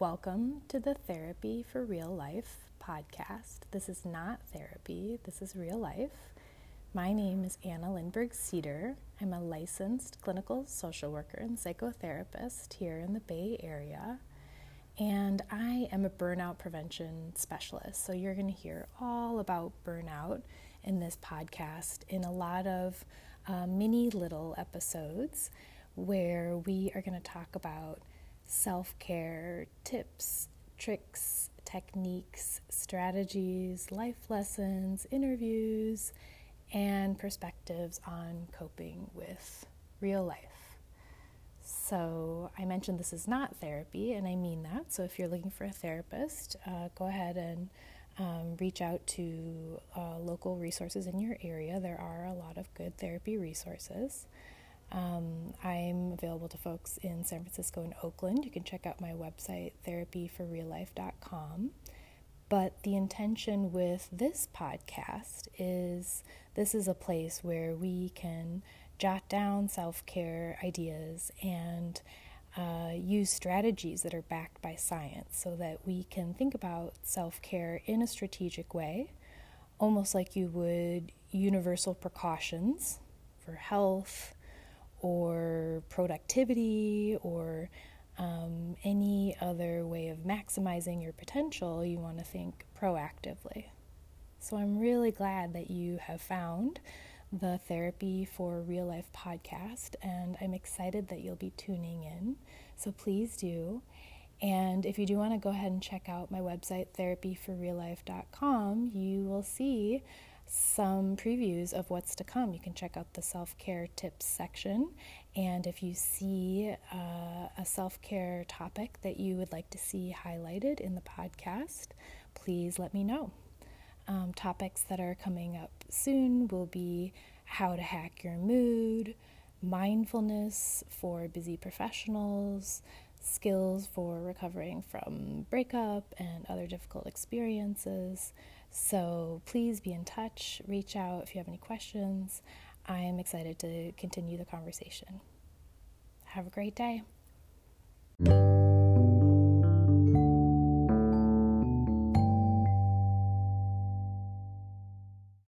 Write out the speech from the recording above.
welcome to the Therapy for Real Life podcast. This is not therapy, this is real life. My name is Anna Lindberg Cedar. I'm a licensed clinical social worker and psychotherapist here in the Bay Area. And I am a burnout prevention specialist. So you're going to hear all about burnout in this podcast in a lot of uh, mini little episodes where we are going to talk about self care tips, tricks, techniques, strategies, life lessons, interviews, and perspectives on coping with real life. So, I mentioned this is not therapy, and I mean that. So, if you're looking for a therapist, uh, go ahead and um, reach out to uh, local resources in your area. There are a lot of good therapy resources. Um, I'm available to folks in San Francisco and Oakland. You can check out my website, therapyforreallife.com. But the intention with this podcast is this is a place where we can jot down self care ideas and uh, use strategies that are backed by science so that we can think about self care in a strategic way, almost like you would universal precautions for health or productivity or um, any other way of maximizing your potential, you want to think proactively. So I'm really glad that you have found the Therapy for Real Life podcast, and I'm excited that you'll be tuning in. So please do. And if you do want to go ahead and check out my website, therapyforreallife.com, you will see some previews of what's to come. You can check out the self care tips section. And if you see uh, a self care topic that you would like to see highlighted in the podcast, please let me know. Um, topics that are coming up soon will be how to hack your mood, mindfulness for busy professionals, skills for recovering from breakup and other difficult experiences so please be in touch, reach out if you have any questions. I am excited to continue the conversation. Have a great day.